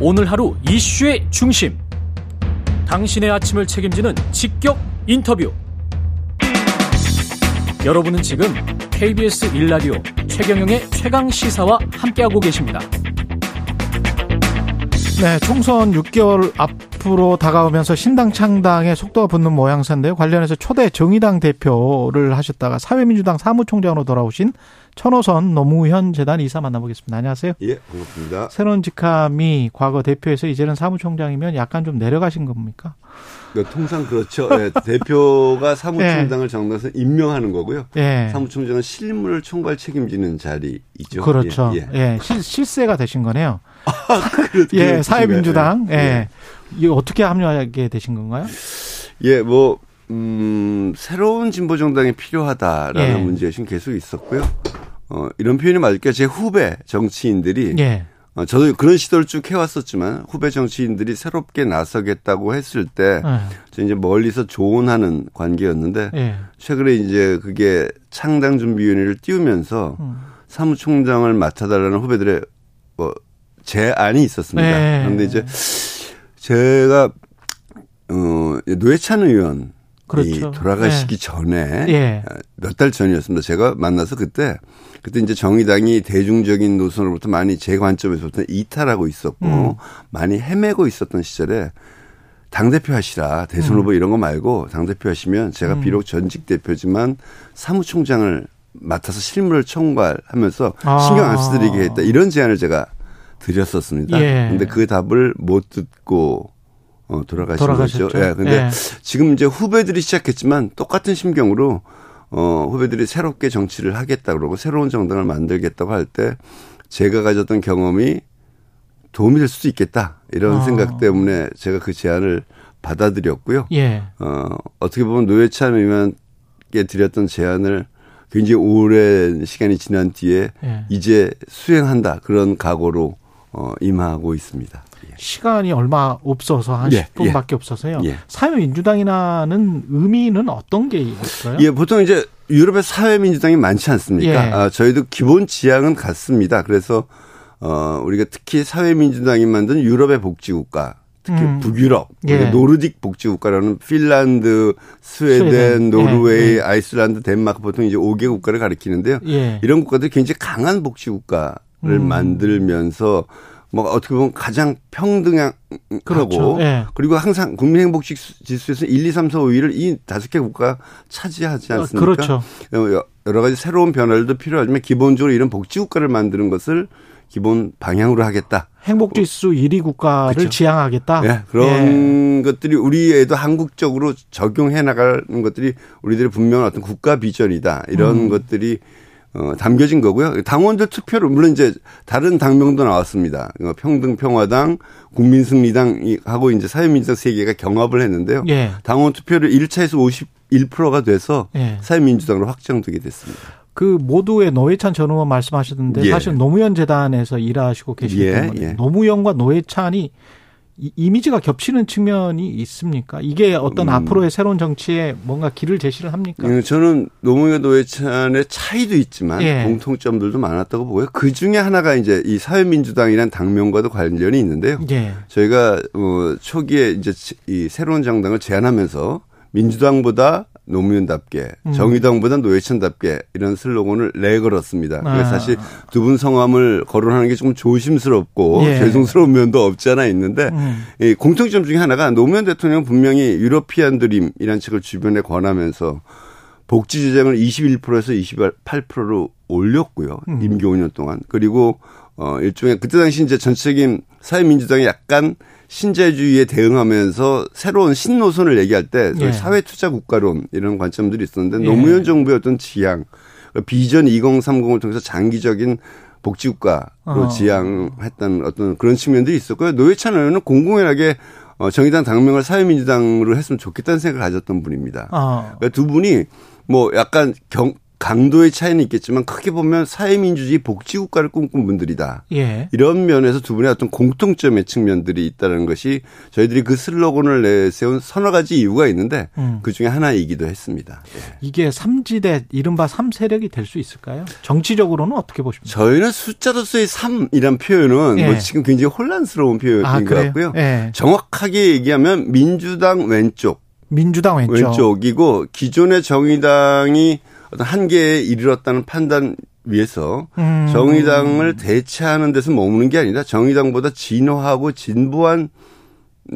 오늘 하루 이슈의 중심. 당신의 아침을 책임지는 직격 인터뷰. 여러분은 지금 KBS 1라디오 최경영의 최강 시사와 함께하고 계십니다. 네, 총선 6개월 앞 으로 다가오면서 신당 창당에 속도가 붙는 모양새인데요. 관련해서 초대 정의당 대표를 하셨다가 사회민주당 사무총장으로 돌아오신 천호선 노무현 재단 이사 만나보겠습니다. 안녕하세요. 예, 반갑습니다. 새로운 직함이 과거 대표에서 이제는 사무총장이면 약간 좀 내려가신 겁니까? 네, 통상 그렇죠. 예, 대표가 사무총장을 예. 정당에서 임명하는 거고요. 예. 사무총장은 실무를 총괄 책임지는 자리이죠. 그렇죠. 예, 예. 예. 실, 실세가 되신 거네요. 아, 예, 사회민주당. 예. 예. 이거 어떻게 합류하게 되신 건가요? 예, 뭐 음, 새로운 진보 정당이 필요하다라는 예. 문제의식 계속 있었고요. 어, 이런 표현이 맞을게요. 제 후배 정치인들이 예. 어, 저도 그런 시도를 쭉 해왔었지만 후배 정치인들이 새롭게 나서겠다고 했을 때 예. 이제 멀리서 조언하는 관계였는데 예. 최근에 이제 그게 창당 준비위원회를 띄우면서 음. 사무총장을 맡아달라는 후배들의 뭐 제안이 있었습니다. 예. 그런데 이제 제가 어 노회찬 의원 그렇죠. 돌아가시기 예. 전에 예. 몇달 전이었습니다. 제가 만나서 그때 그때 이제 정의당이 대중적인 노선으로부터 많이 제 관점에서부터 이탈하고 있었고 음. 많이 헤매고 있었던 시절에 당 대표 하시라 대선 후보 음. 이런 거 말고 당 대표 하시면 제가 음. 비록 전직 대표지만 사무총장을 맡아서 실무를 총괄하면서 아. 신경 안 쓰드리게 했다 이런 제안을 제가 드렸었습니다. 예. 근데 그 답을 못 듣고 어, 돌아가신 돌아가셨죠. 거죠. 예. 근데 예. 지금 이제 후배들이 시작했지만 똑같은 심경으로 어, 후배들이 새롭게 정치를 하겠다 그러고 새로운 정당을 만들겠다고 할 때 제가 가졌던 경험이 도움이 될 수도 있겠다. 이런 어. 생각 때문에 제가 그 제안을 받아들였고요. 예. 어, 어떻게 보면 노회찬 의원께 드렸던 제안을 굉장히 오랜 시간이 지난 뒤에 예. 이제 수행한다. 그런 각오로 어, 임하고 있습니다. 시간이 얼마 없어서 한 예, 10분밖에 예. 없어서요. 예. 사회민주당이라는 의미는 어떤 게 있어요? 예, 보통 이제 유럽의 사회민주당이 많지 않습니까? 예. 아, 저희도 기본 지향은 같습니다. 그래서 어, 우리가 특히 사회민주당이 만든 유럽의 복지국가 특히 음. 북유럽, 예. 노르딕 복지국가라는 핀란드, 스웨덴, 스웨덴. 노르웨이, 예. 아이슬란드, 덴마크 보통 이제 5개 국가를 가리키는데요. 예. 이런 국가들이 굉장히 강한 복지국가를 음. 만들면서 뭐 어떻게 보면 가장 평등하고 그렇죠. 네. 그리고 항상 국민 행복 지수에서 1, 2, 3, 4, 5위를 이 다섯 개 국가가 차지하지 어, 않습니까? 그렇죠. 여러 가지 새로운 변화들도 필요하지만 기본적으로 이런 복지 국가를 만드는 것을 기본 방향으로 하겠다. 행복지수 1위 국가를 그렇죠. 지향하겠다. 네, 그런 예. 것들이 우리에도 한국적으로 적용해 나가는 것들이 우리들의 분명한 어떤 국가 비전이다. 이런 음. 것들이 어, 담겨진 거고요. 당원들 투표로 물론 이제 다른 당명도 나왔습니다. 어, 평등 평화당, 국민승리당 하고 이제 사회민주당 세 개가 경합을 했는데요. 예. 당원 투표를 1차에서 51%가 돼서 예. 사회민주당으로 확정되게 됐습니다. 그 모두의 노회찬 전 의원 말씀하셨는데 예. 사실 노무현 재단에서 일하시고 계시기 예, 때문에 예. 노무현과 노회찬이 이 미지가 겹치는 측면이 있습니까? 이게 어떤 음. 앞으로의 새로운 정치에 뭔가 길을 제시를 합니까? 예, 저는 노무현 노회찬의 차이도 있지만 예. 공통점들도 많았다고 보고요. 그 중에 하나가 이제 이 사회민주당이란 당명과도 관련이 있는데요. 예. 저희가 어 초기에 이제 이 새로운 정당을 제안하면서 민주당보다 노무현답게 음. 정의당보다 노회찬답게 이런 슬로건을 내걸었습니다. 아. 그래서 사실 두 분 성함을 거론하는 게 조금 조심스럽고 예. 죄송스러운 면도 없지 않아 있는데 음. 이 공통점 중에 하나가 노무현 대통령은 분명히 European Dream이라는 책을 주변에 권하면서 복지 재정을 21%에서 28%로 올렸고요. 음. 임기 5년 동안. 그리고 어 일종의 그때 당시 이제 전체적인 사회민주당이 약간 신자유주의에 대응하면서 새로운 신노선을 얘기할 때 예. 사회투자 국가론 이런 관점들이 있었는데 예. 노무현 정부의 어떤 지향, 비전 2030을 통해서 장기적인 복지국가로 어. 지향했던 어떤 그런 측면들이 있었고요. 노회찬 의원은 공공연하게 어, 정의당 당명을 사회민주당으로 했으면 좋겠다는 생각을 가졌던 분입니다. 어. 그러니까 두 분이 뭐 약간 경, 강도의 차이는 있겠지만 크게 보면 사회민주주의 복지국가를 꿈꾼 분들이다. 예. 이런 면에서 두 분의 어떤 공통점의 측면들이 있다는 것이 저희들이 그 슬로건을 내세운 서너 가지 이유가 있는데 음. 그 중에 하나이기도 했습니다. 예. 이게 삼지대 이른바 삼세력이 될 수 있을까요? 정치적으로는 어떻게 보십니까? 저희는 숫자로서의 삼이란 표현은 뭐 예. 뭐 지금 굉장히 혼란스러운 표현인 아, 것 같고요. 예. 정확하게 얘기하면 민주당 왼쪽 민주당 왼쪽. 왼쪽이고 기존의 정의당이 어떤 한계에 이르렀다는 판단 위해서 음. 정의당을 대체하는 데서 머무는 게 아니라 정의당보다 진화하고 진보한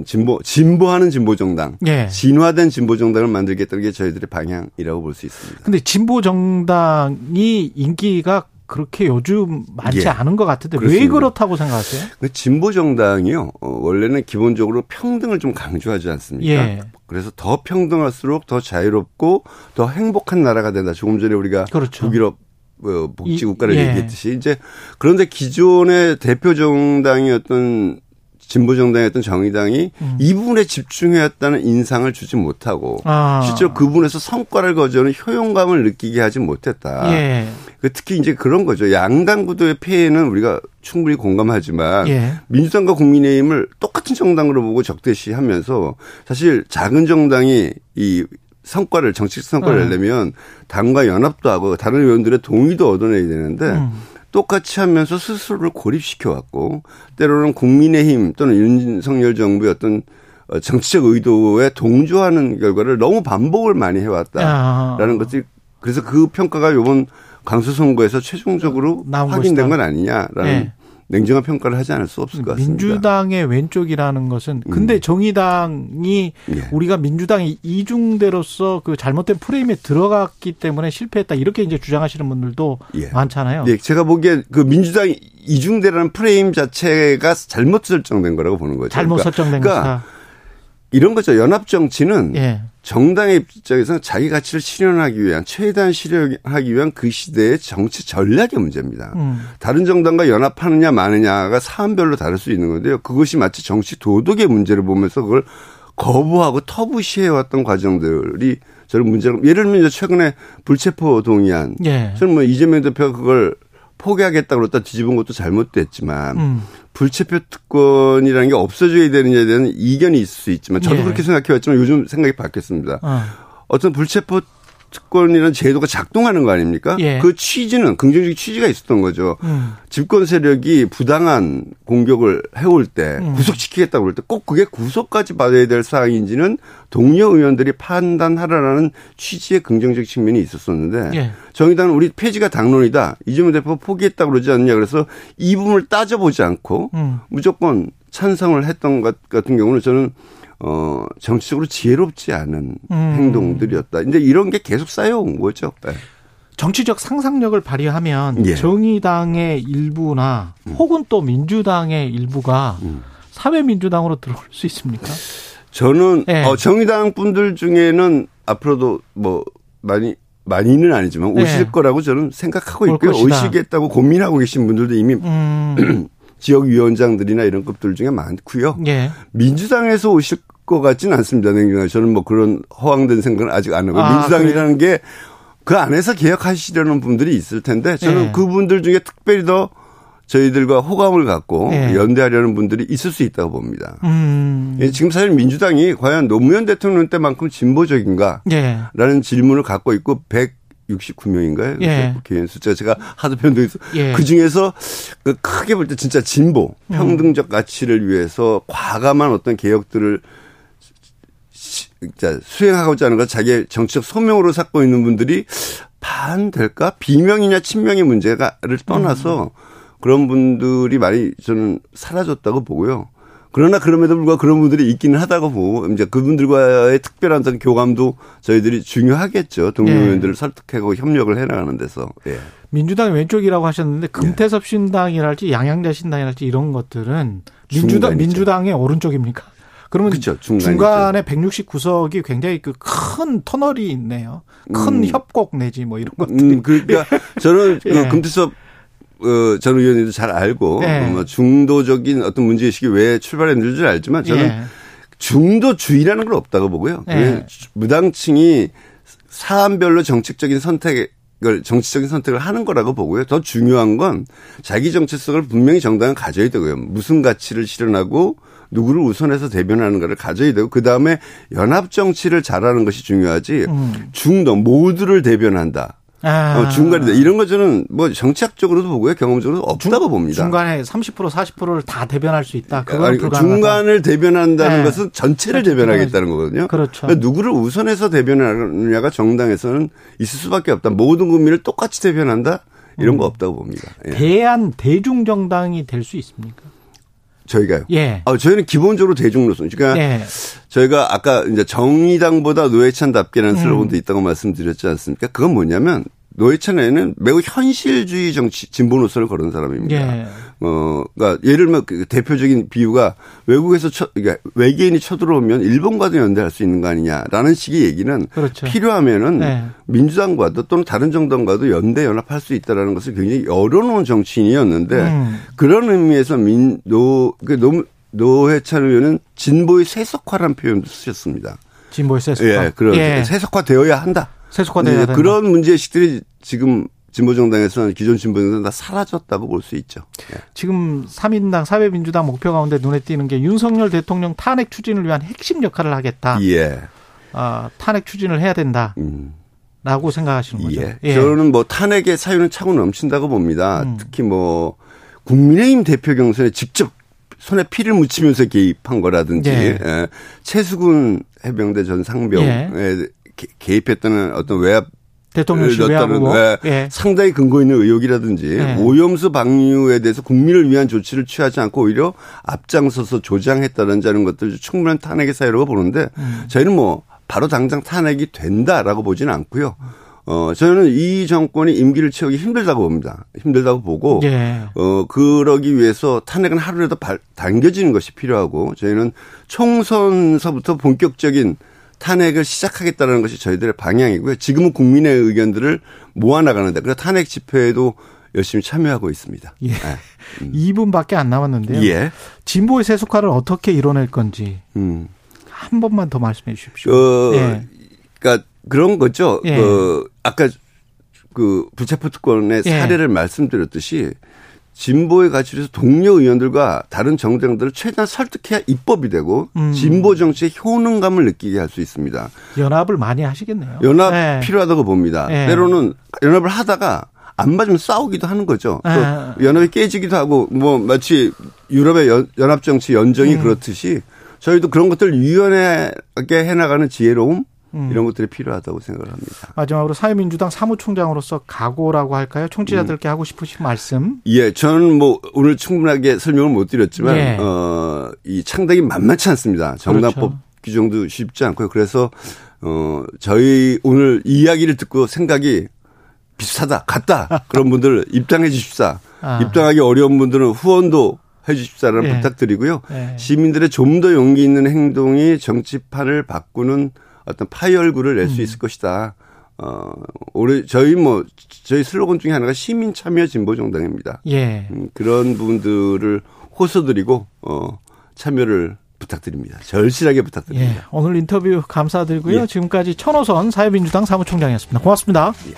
진보 진보하는 진보 정당, 예. 진화된 진보 정당을 만들겠다는 게 저희들의 방향이라고 볼 수 있습니다. 근데 진보 정당이 인기가 그렇게 요즘 많지 예. 않은 것 같은데 그렇습니다. 왜 그렇다고 생각하세요? 그 진보 정당이요 어, 원래는 기본적으로 평등을 좀 강조하지 않습니까? 예. 그래서 더 평등할수록 더 자유롭고 더 행복한 나라가 된다. 조금 전에 우리가 그렇죠. 북유럽 어, 복지국가를 예. 얘기했듯이 이제 그런데 기존의 대표 정당이었던 진보 정당이었던 정의당이 음. 이 부분에 집중해왔다는 인상을 주지 못하고 아. 실제로 그 부분에서 성과를 거저는 효용감을 느끼게 하지 못했다. 예. 그 특히 이제 그런 거죠. 양당 구도의 폐해는 우리가 충분히 공감하지만 예. 민주당과 국민의힘을 똑같은 정당으로 보고 적대시하면서 사실 작은 정당이 이 성과를 정치적 성과를 어. 내려면 당과 연합도 하고 다른 의원들의 동의도 얻어내야 되는데 음. 똑같이 하면서 스스로를 고립시켜 왔고 때로는 국민의힘 또는 윤석열 정부의 어떤 어, 정치적 의도에 동조하는 결과를 너무 반복을 많이 해왔다라는 아. 것이 그래서 그 평가가 요번 강수 선거에서 최종적으로 확인된 것이다. 건 아니냐라는 네. 냉정한 평가를 하지 않을 수 없을 것 같습니다. 민주당의 왼쪽이라는 것은 음. 근데 음. 정의당이 예. 우리가 민주당이 이중대로서 그 잘못된 프레임에 들어갔기 때문에 실패했다 이렇게 이제 주장하시는 분들도 예. 많잖아요. 예, 제가 보기에 그 민주당 이중대라는 프레임 자체가 잘못 설정된 거라고 보는 거죠. 잘못 그러니까, 설정된 그러니까. 이런 거죠. 연합 정치는 예. 정당의 입장에서는 자기 가치를 실현하기 위한 최대한 실현하기 위한 그 시대의 정치 전략의 문제입니다. 음. 다른 정당과 연합하느냐 마느냐가 사안별로 다를 수 있는 건데요. 그것이 마치 정치 도덕의 문제를 보면서 그걸 거부하고 터부시해왔던 과정들이 저는 문제로 예를 들면 최근에 불체포 동의안 예. 저는 뭐 이재명 대표가 그걸 포기하겠다고 그랬다 뒤집은 것도 잘못됐지만 음. 불체표 특권이라는 게 없어져야 되느냐에 대한 이견이 있을 수 있지만 저도 예. 그렇게 생각해왔지만 요즘 생각이 바뀌었습니다. 어. 어떤 불체포 특권이라는 제도가 작동하는 거 아닙니까? 예. 그 취지는 긍정적 취지가 있었던 거죠. 음. 집권 세력이 부당한 공격을 해올 때 음. 구속시키겠다고 그럴 때 꼭 그게 구속까지 받아야 될 사항인지는 동료 의원들이 판단하라라는 취지의 긍정적 측면이 있었었는데 예. 정의당은 우리 폐지가 당론이다. 이재명 대표 포기했다고 그러지 않느냐 그래서 이 부분을 따져보지 않고 음. 무조건 찬성을 했던 것 같은 경우는 저는 어, 정치적으로 지혜롭지 않은 음. 행동들이었다. 이제 이런 게 계속 쌓여온 거죠. 네. 정치적 상상력을 발휘하면 예. 정의당의 일부나 음. 혹은 또 민주당의 일부가 음. 사회민주당으로 들어올 수 있습니까? 저는 네. 어, 정의당 분들 중에는 앞으로도 뭐 많이 많이는 아니지만 오실 네. 거라고 저는 생각하고 있고요. 오시겠다고 고민하고 계신 분들도 이미 음. 지역위원장들이나 이런 급들 중에 많고요. 예. 민주당에서 오실 것 같지는 않습니다. 냉정하게 저는 뭐 그런 허황된 생각은 아직 안 하고 아, 민주당이라는 게 그 안에서 개혁하시려는 분들이 있을 텐데 저는 예. 그분들 중에 특별히 더 저희들과 호감을 갖고 예. 연대하려는 분들이 있을 수 있다고 봅니다. 음. 예, 지금 사실 민주당이 과연 노무현 대통령 때만큼 진보적인가? 예. 라는 질문을 갖고 있고 100 69명인가요? 예. 국회의원 숫자 제가 하도 변동해서 예. 그 중에서 그 크게 볼 때 진짜 진보, 음. 평등적 가치를 위해서 과감한 어떤 개혁들을 자, 수행하고자 하는 것 자기의 정치적 소명으로 삼고 있는 분들이 반 될까? 비명이냐 친명의 문제가를 떠나서 음. 그런 분들이 많이 저는 사라졌다고 보고요. 그러나 그럼에도 불구하고 그런 분들이 있기는 하다고 보고 이제 그분들과의 특별한 어떤 교감도 저희들이 중요하겠죠. 동료의원들을 네. 설득하고 협력을 해나가는 데서. 예. 민주당 왼쪽이라고 하셨는데 금태섭 신당이랄지 양양자 신당이랄지 이런 것들은 민주당 민주당의 오른쪽입니까? 그러면 그쵸, 중간에 169석이 굉장히 그 큰 터널이 있네요. 큰 음. 협곡 내지 뭐 이런 것들이. 음, 그러니까 저는 그 예. 그 금태섭 어, 전 의원님도 잘 알고 네. 뭐 중도적인 어떤 문제의식이 왜 출발했는지 줄 알지만 저는 네. 중도주의라는 건 없다고 보고요. 네. 무당층이 사안별로 정책적인 선택을 정치적인 선택을 하는 거라고 보고요. 더 중요한 건 자기 정체성을 분명히 정당은 가져야 되고요. 무슨 가치를 실현하고 누구를 우선해서 대변하는가를 가져야 되고 그 다음에 연합 정치를 잘하는 것이 중요하지 음. 중도 모두를 대변한다. 아. 어, 중간에 이런 거 저는 뭐 정치학적으로도 보고요 경험적으로도 없다고 중, 봅니다. 중간에 30% 40%를 다 대변할 수 있다. 그건 아니, 중간을 대변한다는 네. 것은 전체를 대변하겠다는 거거든요. 그렇죠. 그러니까 누구를 우선해서 대변하느냐가 정당에서는 있을 수밖에 없다. 모든 국민을 똑같이 대변한다 이런 음. 거 없다고 봅니다. 예. 대한 대중 정당이 될 수 있습니까? 저희가요. 예. 아, 저희는 기본적으로 대중 노선. 그러니까 예. 저희가 아까 이제 정의당보다 노회찬답게라는 음. 슬로건도 있다고 말씀드렸지 않습니까? 그건 뭐냐면 노회찬에는 매우 현실주의 정치 진보 노선을 걸은 사람입니다. 예. 어, 그러니까 예를 들면 그 대표적인 비유가 외국에서 쳐, 그러니까 외계인이 쳐들어오면 일본과도 연대할 수 있는 거 아니냐라는 식의 얘기는 그렇죠. 필요하면은 네. 민주당과도 또는 다른 정당과도 연대 연합할 수 있다라는 것을 굉장히 열어놓은 정치인이었는데 음. 그런 의미에서 민노 그 노, 노회찬 의원은 진보의 세속화라는 표현도 쓰셨습니다. 진보의 세속화. 예, 그런 예. 세속화되어야 한다. 세속화돼야 네, 그런 문제식들이 지금 진보정당에서는 기존 진보정당 다 사라졌다고 볼 수 있죠. 네. 지금 3인당 사회민주당 목표 가운데 눈에 띄는 게 윤석열 대통령 탄핵 추진을 위한 핵심 역할을 하겠다. 예. 아, 탄핵 추진을 해야 된다. 음. 라고 생각하시는 거죠. 예. 예. 저는 뭐 탄핵의 사유는 차고 넘친다고 봅니다. 음. 특히 뭐 국민의힘 대표 경선에 직접 손에 피를 묻히면서 개입한 거라든지 예. 예. 최수근 해병대 전 상병에 예. 개입했다는 어떤 외압 대통령 실 외압 예. 상당히 근거 있는 의혹이라든지 예. 오염수 방류에 대해서 국민을 위한 조치를 취하지 않고 오히려 앞장서서 조장했다든지 하는 것들 충분한 탄핵의 사유라고 보는데 음. 저희는 뭐 바로 당장 탄핵이 된다라고 보지는 않고요. 어, 저는 이 정권이 임기를 채우기 힘들다고 봅니다. 힘들다고 보고, 예. 어, 그러기 위해서 탄핵은 하루라도 발, 당겨지는 것이 필요하고, 저희는 총선서부터 본격적인 탄핵을 시작하겠다는 것이 저희들의 방향이고요. 지금은 국민의 의견들을 모아나가는데 그래서 탄핵 집회에도 열심히 참여하고 있습니다. 예. 네. 음. 2분밖에 안 남았는데요. 예. 진보의 세속화를 어떻게 이뤄낼 건지 음. 한 번만 더 말씀해 주십시오. 어, 예. 그러니까 그런 거죠. 예. 어, 아까 그 불체포 특권의 예. 사례를 말씀드렸듯이 진보의 가치를 위해서 동료 의원들과 다른 정당들을 최대한 설득해야 입법이 되고 음. 진보 정치의 효능감을 느끼게 할 수 있습니다. 연합을 많이 하시겠네요. 연합 네. 필요하다고 봅니다. 네. 때로는 연합을 하다가 안 맞으면 싸우기도 하는 거죠. 네. 또 연합이 깨지기도 하고 뭐 마치 유럽의 연, 합 정치 연정이 음. 그렇듯이 저희도 그런 것들을 유연하게 해나가는 지혜로움 음. 이런 것들이 필요하다고 생각을 합니다. 마지막으로 사회민주당 사무총장으로서 각오라고 할까요? 청취자들께 음. 하고 싶으신 말씀? 예, 저는 뭐 오늘 충분하게 설명을 못 드렸지만 예. 어, 이 창당이 만만치 않습니다. 정당법 그렇죠. 규정도 쉽지 않고요. 그래서 어, 저희 오늘 이야기를 듣고 생각이 비슷하다, 같다. 그런 분들 입당해 주십사. 아. 입당하기 어려운 분들은 후원도 해 주십사라는 예. 부탁드리고요. 예. 시민들의 좀 더 용기 있는 행동이 정치판을 바꾸는 어떤 파열구를 낼수 음. 있을 것이다. 어, 올해 저희 뭐 저희 슬로건 중에 하나가 시민 참여 진보 정당입니다. 예. 음, 그런 분들을 호소드리고 어, 참여를 부탁드립니다. 절실하게 부탁드립니다. 예. 오늘 인터뷰 감사드리고요. 예. 지금까지 천호선 사회민주당 사무총장이었습니다. 고맙습니다. 예.